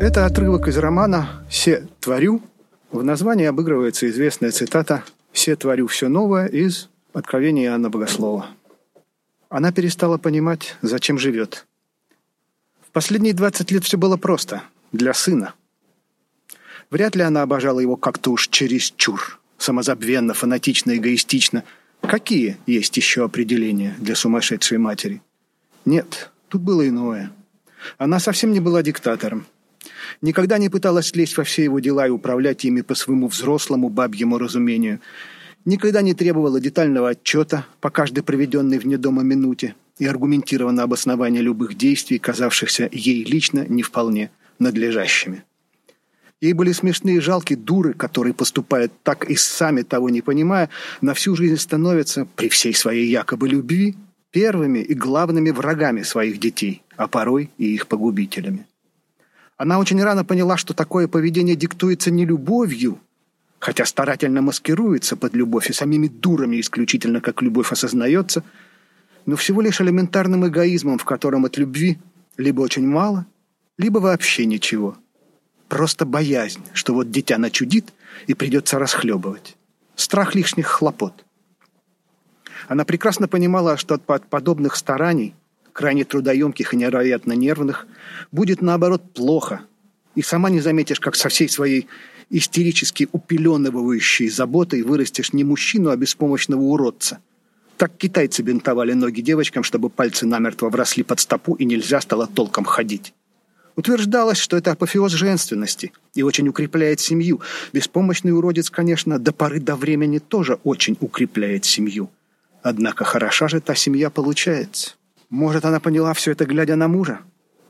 Это отрывок из романа «Се творю». В названии обыгрывается известная цитата «Се творю все новое» из Откровения Иоанна Богослова. Она перестала понимать, зачем живет. В последние 20 лет все было просто. Для сына. Вряд ли она обожала его как-то уж чересчур. Самозабвенно, фанатично, эгоистично. Какие есть еще определения для сумасшедшей матери? Нет, тут было иное. Она совсем не была диктатором. Никогда не пыталась лезть во все его дела и управлять ими по своему взрослому бабьему разумению. Никогда не требовала детального отчета по каждой проведенной вне дома минуте и аргументированно обоснования любых действий, казавшихся ей лично не вполне надлежащими. Ей были смешные и жалкие дуры, которые поступают так и сами того не понимая, на всю жизнь становятся, при всей своей якобы любви, первыми и главными врагами своих детей, а порой и их погубителями. Она очень рано поняла, что такое поведение диктуется не любовью, хотя старательно маскируется под любовь и самими дурами исключительно как любовь осознается, но всего лишь элементарным эгоизмом, в котором от любви либо очень мало, либо вообще ничего. Просто боязнь, что вот дитя начудит и придется расхлебывать. Страх лишних хлопот. Она прекрасно понимала, что от подобных стараний крайне трудоемких и невероятно нервных, будет, наоборот, плохо. И сама не заметишь, как со всей своей истерически упеленывающей заботой вырастешь не мужчину, а беспомощного уродца. Так китайцы бинтовали ноги девочкам, чтобы пальцы намертво вросли под стопу и нельзя стало толком ходить. Утверждалось, что это апофеоз женственности и очень укрепляет семью. Беспомощный уродец, конечно, до поры до времени тоже очень укрепляет семью. Однако хороша же та семья получается. Может, она поняла все это, глядя на мужа?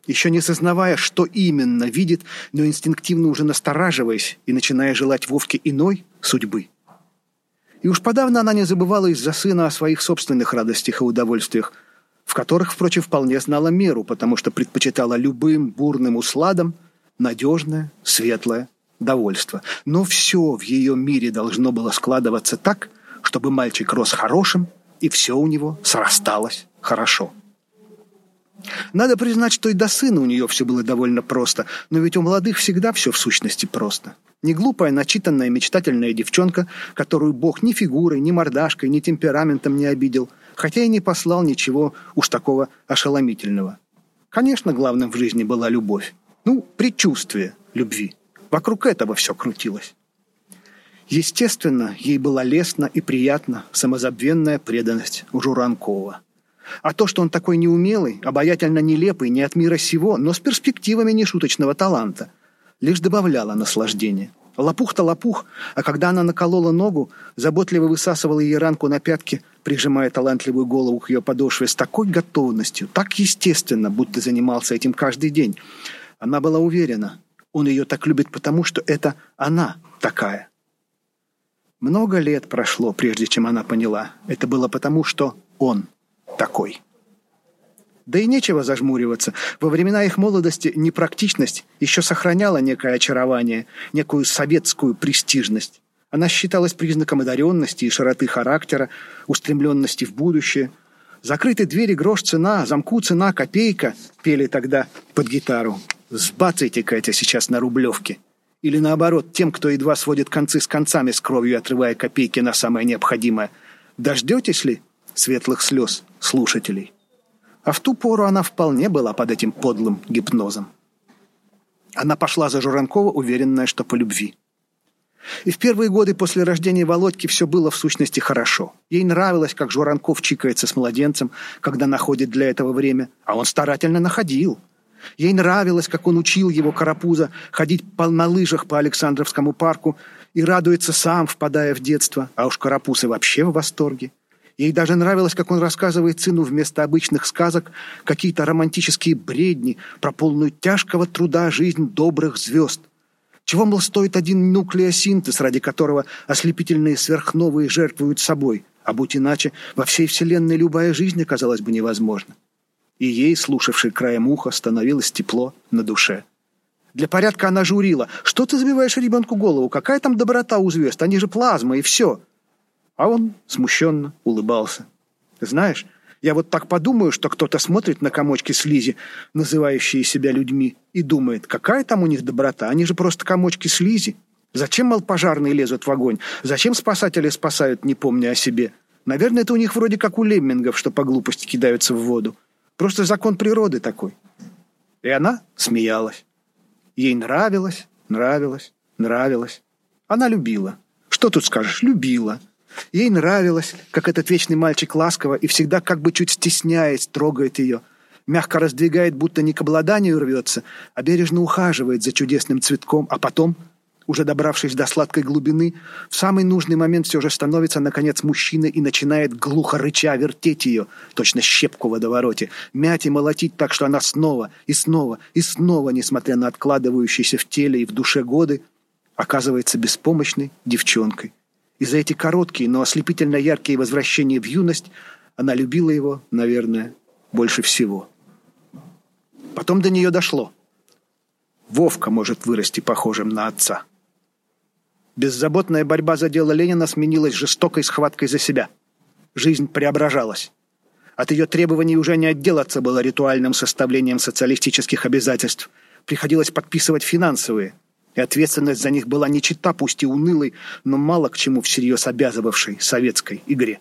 Еще не сознавая, что именно видит, но инстинктивно уже настораживаясь и начиная желать Вовке иной судьбы. И уж подавно она не забывала из-за сына о своих собственных радостях и удовольствиях, в которых, впрочем, вполне знала меру, потому что предпочитала любым бурным усладам надежное, светлое довольство. Но все в ее мире должно было складываться так, чтобы мальчик рос хорошим, и все у него срасталось хорошо. Надо признать, что и до сына у нее все было довольно просто, но ведь у молодых всегда все в сущности просто. Не глупая, начитанная, мечтательная девчонка, которую Бог ни фигурой, ни мордашкой, ни темпераментом не обидел, хотя и не послал ничего уж такого ошеломительного. Конечно, главным в жизни была любовь. Ну, предчувствие любви. Вокруг этого все крутилось. Естественно, ей была лестна и приятна самозабвенная преданность Журанкова. А то, что он такой неумелый, обаятельно нелепый, не от мира сего, но с перспективами нешуточного таланта, лишь добавляло наслаждения. Лопух-то лопух, а когда она наколола ногу, заботливо высасывала ей ранку на пятке, прижимая талантливую голову к ее подошве с такой готовностью, так естественно, будто занимался этим каждый день. Она была уверена, он ее так любит потому, что это она такая. Много лет прошло, прежде чем она поняла. Это было потому, что он такой. Да и нечего зажмуриваться. Во времена их молодости непрактичность еще сохраняла некое очарование, некую советскую престижность. Она считалась признаком одаренности и широты характера, устремленности в будущее. «Закрыты двери, грош цена, замку цена, копейка», пели тогда под гитару. «Сбацайте-ка это сейчас на рублевке». Или наоборот, тем, кто едва сводит концы с концами с кровью, отрывая копейки на самое необходимое. Дождетесь ли светлых слез слушателей. А в ту пору она вполне была под этим подлым гипнозом. Она пошла за Журанкова, уверенная, что по любви. И в первые годы после рождения Володьки все было в сущности хорошо. Ей нравилось, как Журанков чикается с младенцем, когда находит для этого время, а он старательно находил. Ей нравилось, как он учил его карапуза ходить на лыжах по Александровскому парку и радуется сам, впадая в детство, а уж карапуз и вообще в восторге. Ей даже нравилось, как он рассказывает сыну вместо обычных сказок какие-то романтические бредни про полную тяжкого труда жизнь добрых звезд. Чего, мол, стоит один нуклеосинтез, ради которого ослепительные сверхновые жертвуют собой, а будь иначе, во всей Вселенной любая жизнь оказалась бы невозможна. И ей, слушавшей краем уха, становилось тепло на душе. Для порядка она журила. «Что ты забиваешь ребенку голову? Какая там доброта у звезд? Они же плазма, и все!» А он смущенно улыбался. «Знаешь, Я вот так подумаю, что кто-то смотрит на комочки слизи, называющие себя людьми, и думает, какая там у них доброта, они же просто комочки слизи. Зачем, мол, пожарные лезут в огонь? Зачем спасатели спасают, не помня о себе? Наверное, это у них вроде как у леммингов, что по глупости кидаются в воду. Просто закон природы такой. И она смеялась. Ей нравилось, нравилось, нравилось. Она любила. Что тут скажешь? Любила. Ей нравилось, как этот вечный мальчик ласково и всегда как бы чуть стесняясь трогает ее, мягко раздвигает, будто не к обладанию рвется, а бережно ухаживает за чудесным цветком, а потом уже добравшись до сладкой глубины, в самый нужный момент все же становится, наконец, мужчиной и начинает глухо рыча вертеть ее, точно щепку в водовороте, мять и молотить так, что она снова и снова и снова, несмотря на откладывающиеся в теле и в душе годы, оказывается беспомощной девчонкой. И за эти короткие, но ослепительно яркие возвращения в юность она любила его, наверное, больше всего. Потом до нее дошло. Вовка может вырасти похожим на отца. Беззаботная борьба за дело Ленина сменилась жестокой схваткой за себя. Жизнь преображалась. От ее требований уже не отделаться было ритуальным составлением социалистических обязательств. Приходилось подписывать финансовые, и ответственность за них была не чита, пусть и унылой, но мало к чему всерьез обязывавшей советской игре.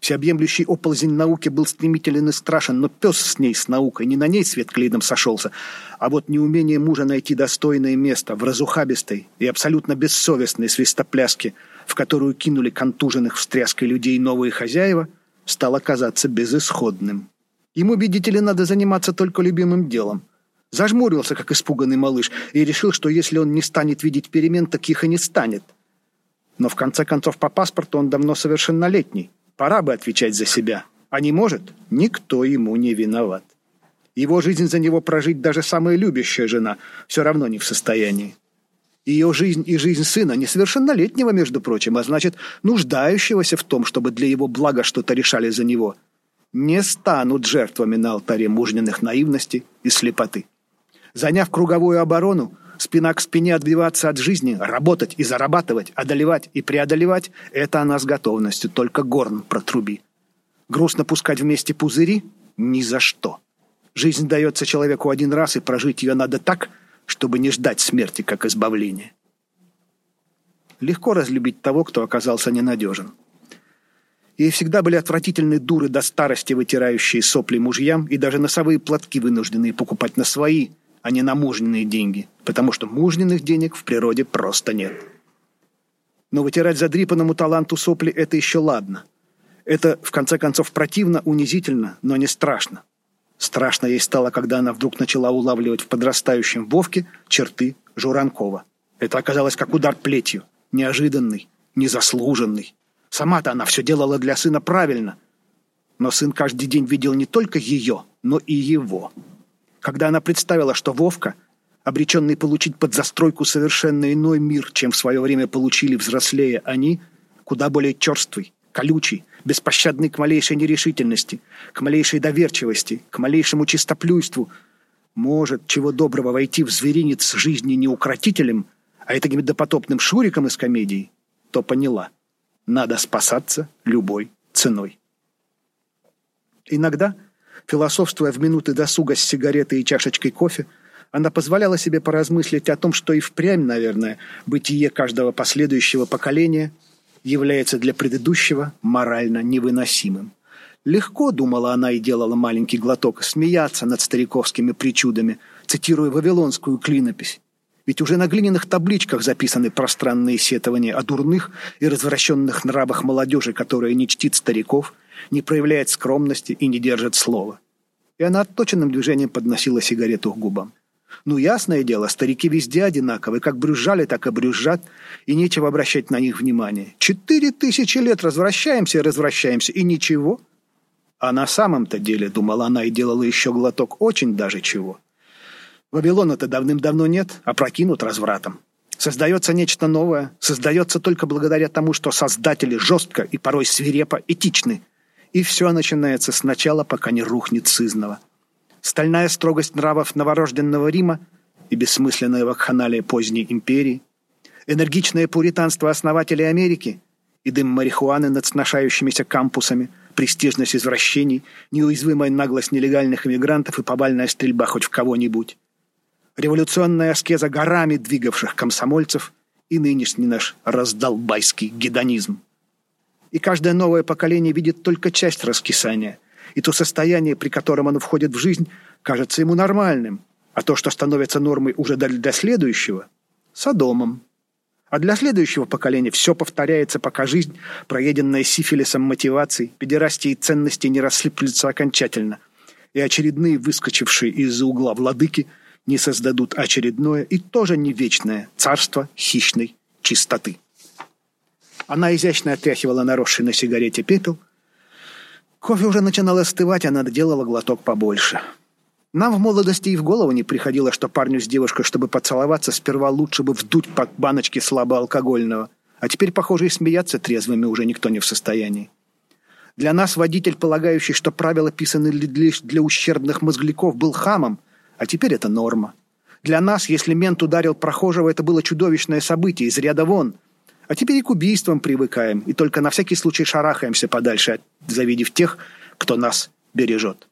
Всеобъемлющий оползень науки был стремителен и страшен, но пес с ней, с наукой, не на ней свет клином сошелся, а вот неумение мужа найти достойное место в разухабистой и абсолютно бессовестной свистопляске, в которую кинули контуженных встряской людей новые хозяева, стало казаться безысходным. Ему, видите ли, надо заниматься только любимым делом. Зажмурился, как испуганный малыш, и решил, что если он не станет видеть перемен, так их и не станет. Но в конце концов по паспорту он давно совершеннолетний. Пора бы отвечать за себя. А не может, никто ему не виноват. Его жизнь за него прожить даже самая любящая жена все равно не в состоянии. Ее жизнь и жизнь сына, несовершеннолетнего, между прочим, а значит, нуждающегося в том, чтобы для его блага что-то решали за него, не станут жертвами на алтаре мужниных наивности и слепоты. Заняв круговую оборону, спина к спине отбиваться от жизни, работать и зарабатывать, одолевать и преодолевать – это она с готовностью, только горн протруби. Грустно пускать вместе пузыри – ни за что. Жизнь дается человеку один раз, и прожить ее надо так, чтобы не ждать смерти как избавления. Легко разлюбить того, кто оказался ненадежен. Ей всегда были отвратительные дуры до старости, вытирающие сопли мужьям, и даже носовые платки вынужденные покупать на свои – а не на мужниные деньги, потому что мужниных денег в природе просто нет. Но вытирать задрипанному таланту сопли – это еще ладно. Это, в конце концов, противно, унизительно, но не страшно. Страшно ей стало, когда она вдруг начала улавливать в подрастающем Вовке черты Журанкова. Это оказалось как удар плетью, неожиданный, незаслуженный. Сама-то она все делала для сына правильно. Но сын каждый день видел не только ее, но и его – когда она представила, что Вовка, обреченный получить под застройку совершенно иной мир, чем в свое время получили взрослее они, куда более черствый, колючий, беспощадный к малейшей нерешительности, к малейшей доверчивости, к малейшему чистоплюйству, может, чего доброго, войти в зверинец жизни не укротителем, а этим допотопным шуриком из комедии, то поняла – надо спасаться любой ценой. Иногда – Философствуя в минуты досуга с сигаретой и чашечкой кофе, она позволяла себе поразмыслить о том, что и впрямь, наверное, бытие каждого последующего поколения является для предыдущего морально невыносимым. Легко, думала она и делала маленький глоток, смеяться над стариковскими причудами, цитируя вавилонскую клинопись. Ведь уже на глиняных табличках записаны пространные сетования о дурных и развращенных нравах молодежи, которая не чтит стариков, не проявляет скромности и не держит слова. И она отточенным движением подносила сигарету к губам. Ну, ясное дело, старики везде одинаковы, как брюзжали, так и брюзжат, и нечего обращать на них внимание. Четыре тысячи лет развращаемся и развращаемся, и ничего. А на самом-то деле, думала она и делала еще глоток, очень даже чего. Вавилона-то давным-давно нет, а прокинут развратом. Создается нечто новое, создается только благодаря тому, что создатели жестко и порой свирепо этичны. И все начинается сначала, пока не рухнет сызново. Стальная строгость нравов новорожденного Рима и бессмысленная вакханалия поздней империи, энергичное пуританство основателей Америки и дым марихуаны над сношающимися кампусами, престижность извращений, неуязвимая наглость нелегальных иммигрантов и повальная стрельба хоть в кого-нибудь. Революционная аскеза горами двигавших комсомольцев и нынешний наш раздолбайский гедонизм. И каждое новое поколение видит только часть раскисания, и то состояние, при котором оно входит в жизнь, кажется ему нормальным, а то, что становится нормой уже для следующего – садомом. А для следующего поколения все повторяется, пока жизнь, проеденная сифилисом мотиваций, педерастией ценностей не рассыплется окончательно, и очередные выскочившие из-за угла владыки не создадут очередное и тоже не вечное царство хищной чистоты. Она изящно отряхивала наросший на сигарете пепел. Кофе уже начинал остывать, она делала глоток побольше. Нам в молодости и в голову не приходило, что парню с девушкой, чтобы поцеловаться, сперва лучше бы вдуть по баночке слабоалкогольного. А теперь, похоже, и смеяться трезвыми уже никто не в состоянии. Для нас водитель, полагающий, что правила писаны лишь для ущербных мозгляков, был хамом, а теперь это норма. Для нас, если мент ударил прохожего, это было чудовищное событие из ряда вон – а теперь и к убийствам привыкаем, и только на всякий случай шарахаемся подальше, завидев тех, кто нас бережет.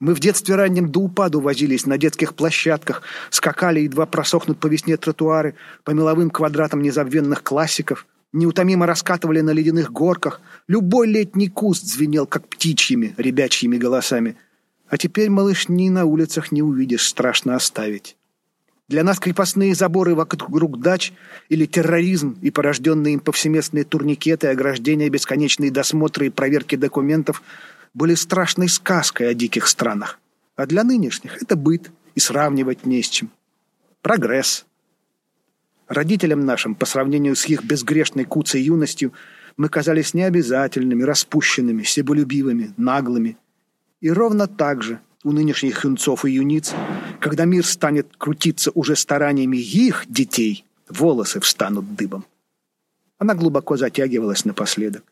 Мы в детстве раннем до упаду возились на детских площадках, скакали, едва просохнут по весне тротуары, по меловым квадратам незабвенных классиков, неутомимо раскатывали на ледяных горках, любой летний куст звенел, как птичьими, ребячьими голосами. А теперь малышни на улицах не увидишь, страшно оставить. Для нас крепостные заборы вокруг дач или терроризм и порожденные им повсеместные турникеты, ограждения, бесконечные досмотры и проверки документов были страшной сказкой о диких странах. А для нынешних это быт, и сравнивать не с чем. Прогресс. Родителям нашим, по сравнению с их безгрешной куцей юностью, мы казались необязательными, распущенными, себолюбивыми, наглыми. И ровно так же у нынешних юнцов и юниц когда мир станет крутиться уже стараниями их детей, волосы встанут дыбом. Она глубоко затягивалась напоследок.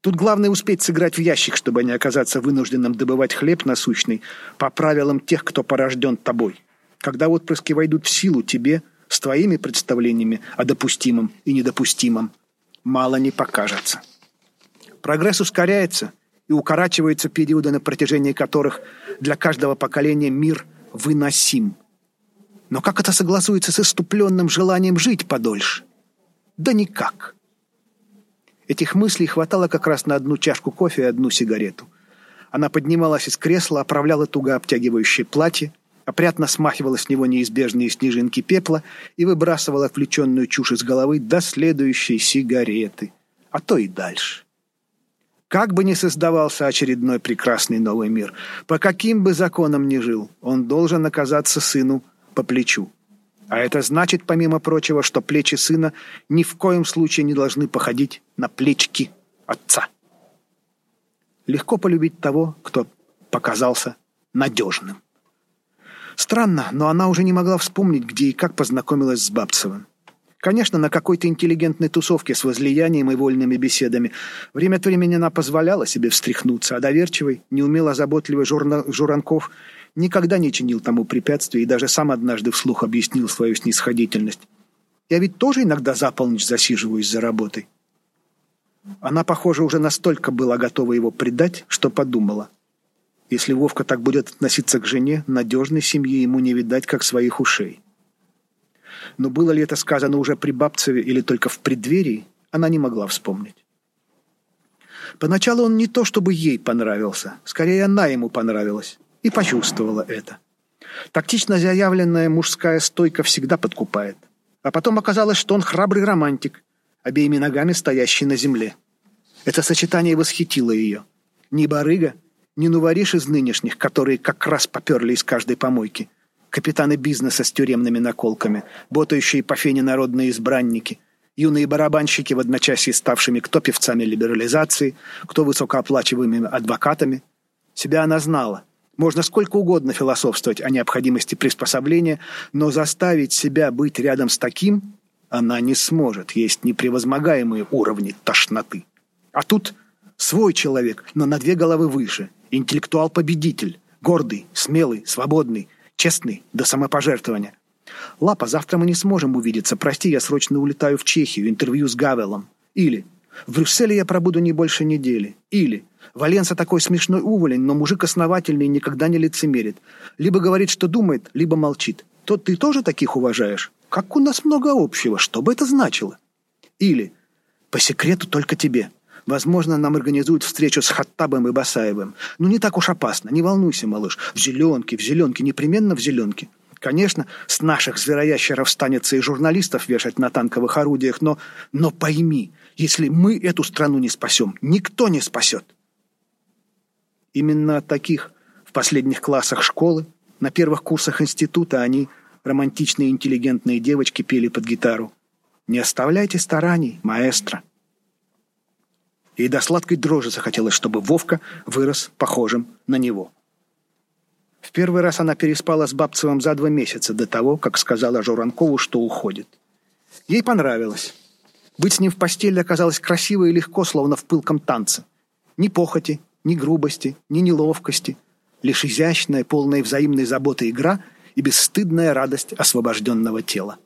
Тут главное успеть сыграть в ящик, чтобы не оказаться вынужденным добывать хлеб насущный по правилам тех, кто порожден тобой. Когда отпрыски войдут в силу тебе, с твоими представлениями о допустимом и недопустимом, мало не покажется. Прогресс ускоряется и укорачиваются периоды, на протяжении которых для каждого поколения мир выносим. Но как это согласуется с иступленным желанием жить подольше? Да никак. Этих мыслей хватало как раз на одну чашку кофе и одну сигарету. Она поднималась из кресла, оправляла туго обтягивающее платье, опрятно смахивала с него неизбежные снежинки пепла и выбрасывала отвлеченную чушь из головы до следующей сигареты, а то и дальше. Как бы ни создавался очередной прекрасный новый мир, по каким бы законам ни жил, он должен оказаться сыну по плечу. А это значит, помимо прочего, что плечи сына ни в коем случае не должны походить на плечки отца. Легко полюбить того, кто показался надежным. Странно, но она уже не могла вспомнить, где и как познакомилась с Бабцевым. Конечно, на какой-то интеллигентной тусовке с возлиянием и вольными беседами. Время от времени она позволяла себе встряхнуться, а доверчивый, неумело заботливый журна... Журанков никогда не чинил тому препятствий и даже сам однажды вслух объяснил свою снисходительность. «Я ведь тоже иногда за полночь засиживаюсь за работой». Она, похоже, уже настолько была готова его предать, что подумала. Если Вовка так будет относиться к жене, надежной семьи ему не видать, как своих ушей. Но было ли это сказано уже при Бабцеве или только в преддверии, она не могла вспомнить. Поначалу он не то чтобы ей понравился, скорее она ему понравилась и почувствовала это. Тактично заявленная мужская стойка всегда подкупает. А потом оказалось, что он храбрый романтик, обеими ногами стоящий на земле. Это сочетание восхитило ее. Ни барыга, ни нувориш из нынешних, которые как раз поперли из каждой помойки – капитаны бизнеса с тюремными наколками, ботающие по фене народные избранники, юные барабанщики в одночасье ставшими кто певцами либерализации, кто высокооплачиваемыми адвокатами. Себя она знала. Можно сколько угодно философствовать о необходимости приспособления, но заставить себя быть рядом с таким она не сможет. Есть непревозмогаемые уровни тошноты. А тут свой человек, но на две головы выше. Интеллектуал-победитель. Гордый, смелый, свободный, Честный, до самопожертвования. Лапа, завтра мы не сможем увидеться. Прости, я срочно улетаю в Чехию, интервью с Гавелом. Или в Брюсселе я пробуду не больше недели. Или Валенса такой смешной уволень, но мужик основательный и никогда не лицемерит. Либо говорит, что думает, либо молчит. То ты тоже таких уважаешь? Как у нас много общего, что бы это значило? Или, по секрету только тебе. Возможно, нам организуют встречу с Хаттабом и Басаевым. Ну, не так уж опасно. Не волнуйся, малыш. В зеленке, в зеленке, непременно в зеленке. Конечно, с наших звероящеров станется и журналистов вешать на танковых орудиях, но, но пойми, если мы эту страну не спасем, никто не спасет. Именно от таких в последних классах школы, на первых курсах института они, романтичные интеллигентные девочки, пели под гитару. «Не оставляйте стараний, маэстро». Ей до сладкой дрожи захотелось, чтобы Вовка вырос похожим на него. В первый раз она переспала с Бабцевым за два месяца до того, как сказала Журанкову, что уходит. Ей понравилось. Быть с ним в постели оказалось красиво и легко, словно в пылком танце. Ни похоти, ни грубости, ни неловкости. Лишь изящная, полная взаимной заботы игра и бесстыдная радость освобожденного тела.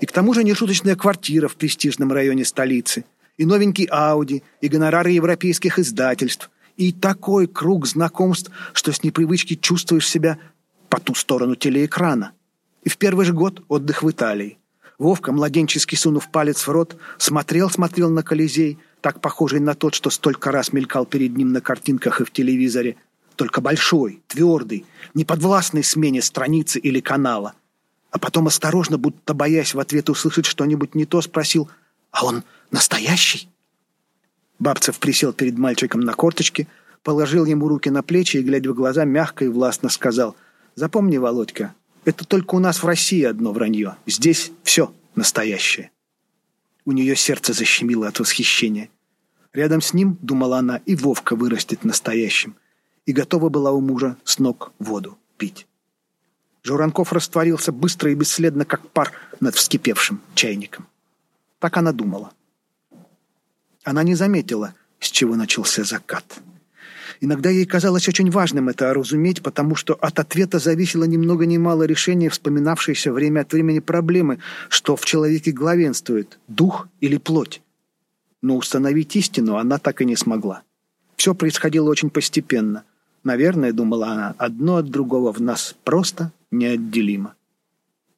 И к тому же нешуточная квартира в престижном районе столицы – и новенький Ауди, и гонорары европейских издательств, и такой круг знакомств, что с непривычки чувствуешь себя по ту сторону телеэкрана. И в первый же год отдых в Италии. Вовка, младенчески сунув палец в рот, смотрел-смотрел на Колизей, так похожий на тот, что столько раз мелькал перед ним на картинках и в телевизоре, только большой, твердый, неподвластный смене страницы или канала. А потом осторожно, будто боясь в ответ услышать что-нибудь не то, спросил «А он Настоящий?» Бабцев присел перед мальчиком на корточке, положил ему руки на плечи и, глядя в глаза, мягко и властно сказал «Запомни, Володька, это только у нас в России одно вранье. Здесь все настоящее». У нее сердце защемило от восхищения. Рядом с ним, думала она, и Вовка вырастет настоящим. И готова была у мужа с ног воду пить. Журанков растворился быстро и бесследно, как пар над вскипевшим чайником. Так она думала. Она не заметила, с чего начался закат. Иногда ей казалось очень важным это разуметь, потому что от ответа зависело ни много ни мало решение вспоминавшейся время от времени проблемы, что в человеке главенствует – дух или плоть. Но установить истину она так и не смогла. Все происходило очень постепенно. Наверное, думала она, одно от другого в нас просто неотделимо.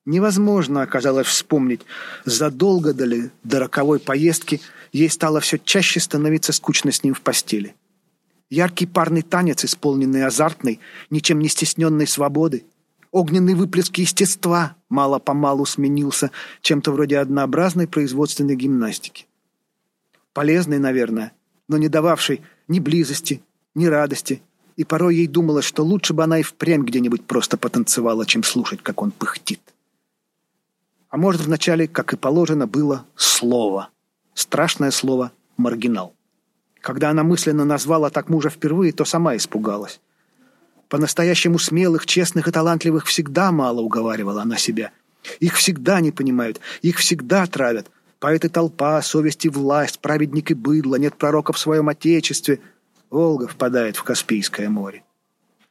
Невозможно оказалось вспомнить, задолго до, до роковой поездки – ей стало все чаще становиться скучно с ним в постели. Яркий парный танец, исполненный азартной, ничем не стесненной свободы, огненный выплеск естества мало-помалу сменился чем-то вроде однообразной производственной гимнастики. Полезной, наверное, но не дававшей ни близости, ни радости, и порой ей думалось, что лучше бы она и впрямь где-нибудь просто потанцевала, чем слушать, как он пыхтит. А может, вначале, как и положено, было слово — Страшное слово «маргинал». Когда она мысленно назвала так мужа впервые, то сама испугалась. По-настоящему смелых, честных и талантливых всегда мало уговаривала она себя. Их всегда не понимают, их всегда травят. Поэты толпа, совесть и власть, праведник и быдло, нет пророка в своем отечестве. Волга впадает в Каспийское море.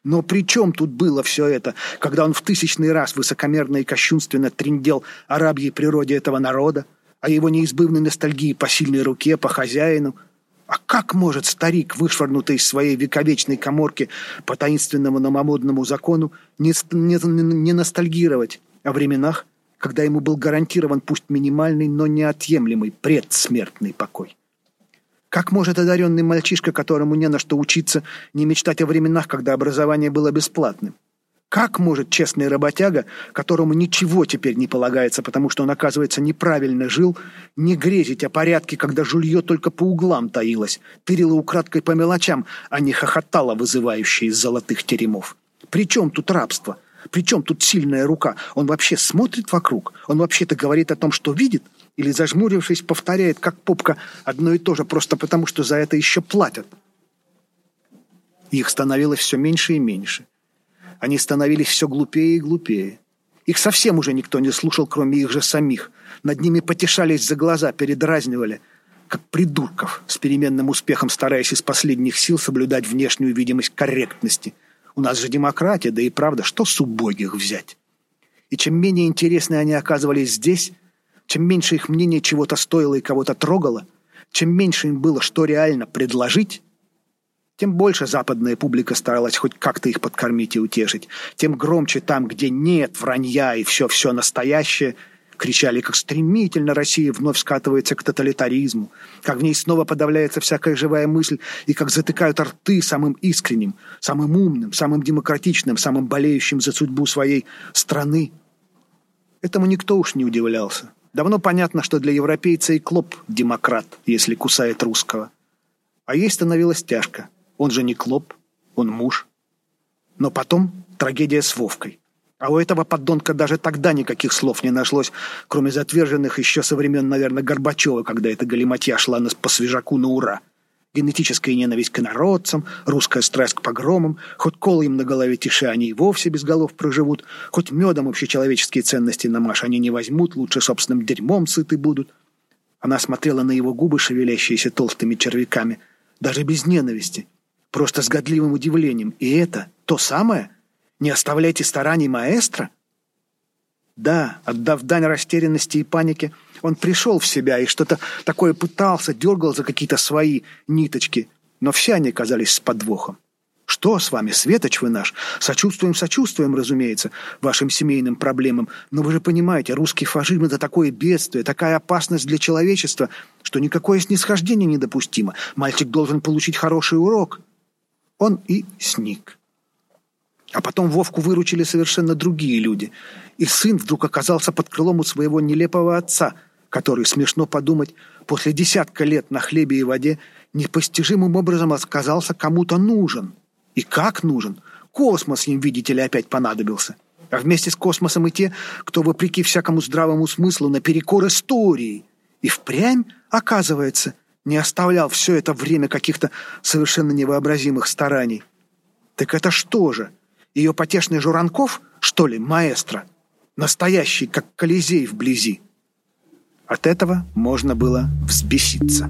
Но при чем тут было все это, когда он в тысячный раз высокомерно и кощунственно триндел о рабьей природе этого народа, о его неизбывной ностальгии по сильной руке, по хозяину. А как может старик, вышвырнутый из своей вековечной коморки по таинственному новомодному закону, не, не, не ностальгировать о временах, когда ему был гарантирован пусть минимальный, но неотъемлемый предсмертный покой? Как может одаренный мальчишка, которому не на что учиться, не мечтать о временах, когда образование было бесплатным? Как может честный работяга, которому ничего теперь не полагается, потому что он, оказывается, неправильно жил, не грезить о порядке, когда жулье только по углам таилось, тырило украдкой по мелочам, а не хохотало, вызывающее из золотых теремов? При чем тут рабство? При чем тут сильная рука? Он вообще смотрит вокруг? Он вообще-то говорит о том, что видит? Или, зажмурившись, повторяет, как попка, одно и то же, просто потому, что за это еще платят? Их становилось все меньше и меньше. Они становились все глупее и глупее. Их совсем уже никто не слушал, кроме их же самих. Над ними потешались за глаза, передразнивали, как придурков, с переменным успехом стараясь из последних сил соблюдать внешнюю видимость корректности. У нас же демократия, да и правда, что с убогих взять? И чем менее интересны они оказывались здесь, чем меньше их мнение чего-то стоило и кого-то трогало, чем меньше им было что реально предложить, тем больше западная публика старалась хоть как-то их подкормить и утешить. Тем громче там, где нет вранья и все-все настоящее, кричали, как стремительно Россия вновь скатывается к тоталитаризму, как в ней снова подавляется всякая живая мысль и как затыкают рты самым искренним, самым умным, самым демократичным, самым болеющим за судьбу своей страны. Этому никто уж не удивлялся. Давно понятно, что для европейца и Клоп демократ, если кусает русского. А ей становилось тяжко – он же не Клоп, он муж. Но потом трагедия с Вовкой. А у этого подонка даже тогда никаких слов не нашлось, кроме затверженных еще со времен, наверное, Горбачева, когда эта галиматья шла нас по свежаку на ура. Генетическая ненависть к народцам, русская страсть к погромам, хоть колы им на голове тише, они и вовсе без голов проживут, хоть медом общечеловеческие ценности намажь они не возьмут, лучше собственным дерьмом сыты будут. Она смотрела на его губы, шевелящиеся толстыми червяками, даже без ненависти – просто с годливым удивлением. И это то самое? Не оставляйте стараний маэстро? Да, отдав дань растерянности и панике, он пришел в себя и что-то такое пытался, дергал за какие-то свои ниточки, но все они казались с подвохом. Что с вами, Светоч вы наш? Сочувствуем, сочувствуем, разумеется, вашим семейным проблемам. Но вы же понимаете, русский фашизм – это такое бедствие, такая опасность для человечества, что никакое снисхождение недопустимо. Мальчик должен получить хороший урок. Он и сник. А потом Вовку выручили совершенно другие люди. И сын вдруг оказался под крылом у своего нелепого отца, который, смешно подумать, после десятка лет на хлебе и воде непостижимым образом оказался кому-то нужен. И как нужен? Космос им, видите ли, опять понадобился. А вместе с космосом и те, кто, вопреки всякому здравому смыслу, наперекор истории. И впрямь, оказывается, не оставлял все это время каких-то совершенно невообразимых стараний. Так это что же? Ее потешный Журанков, что ли, маэстро? Настоящий, как Колизей вблизи. От этого можно было взбеситься.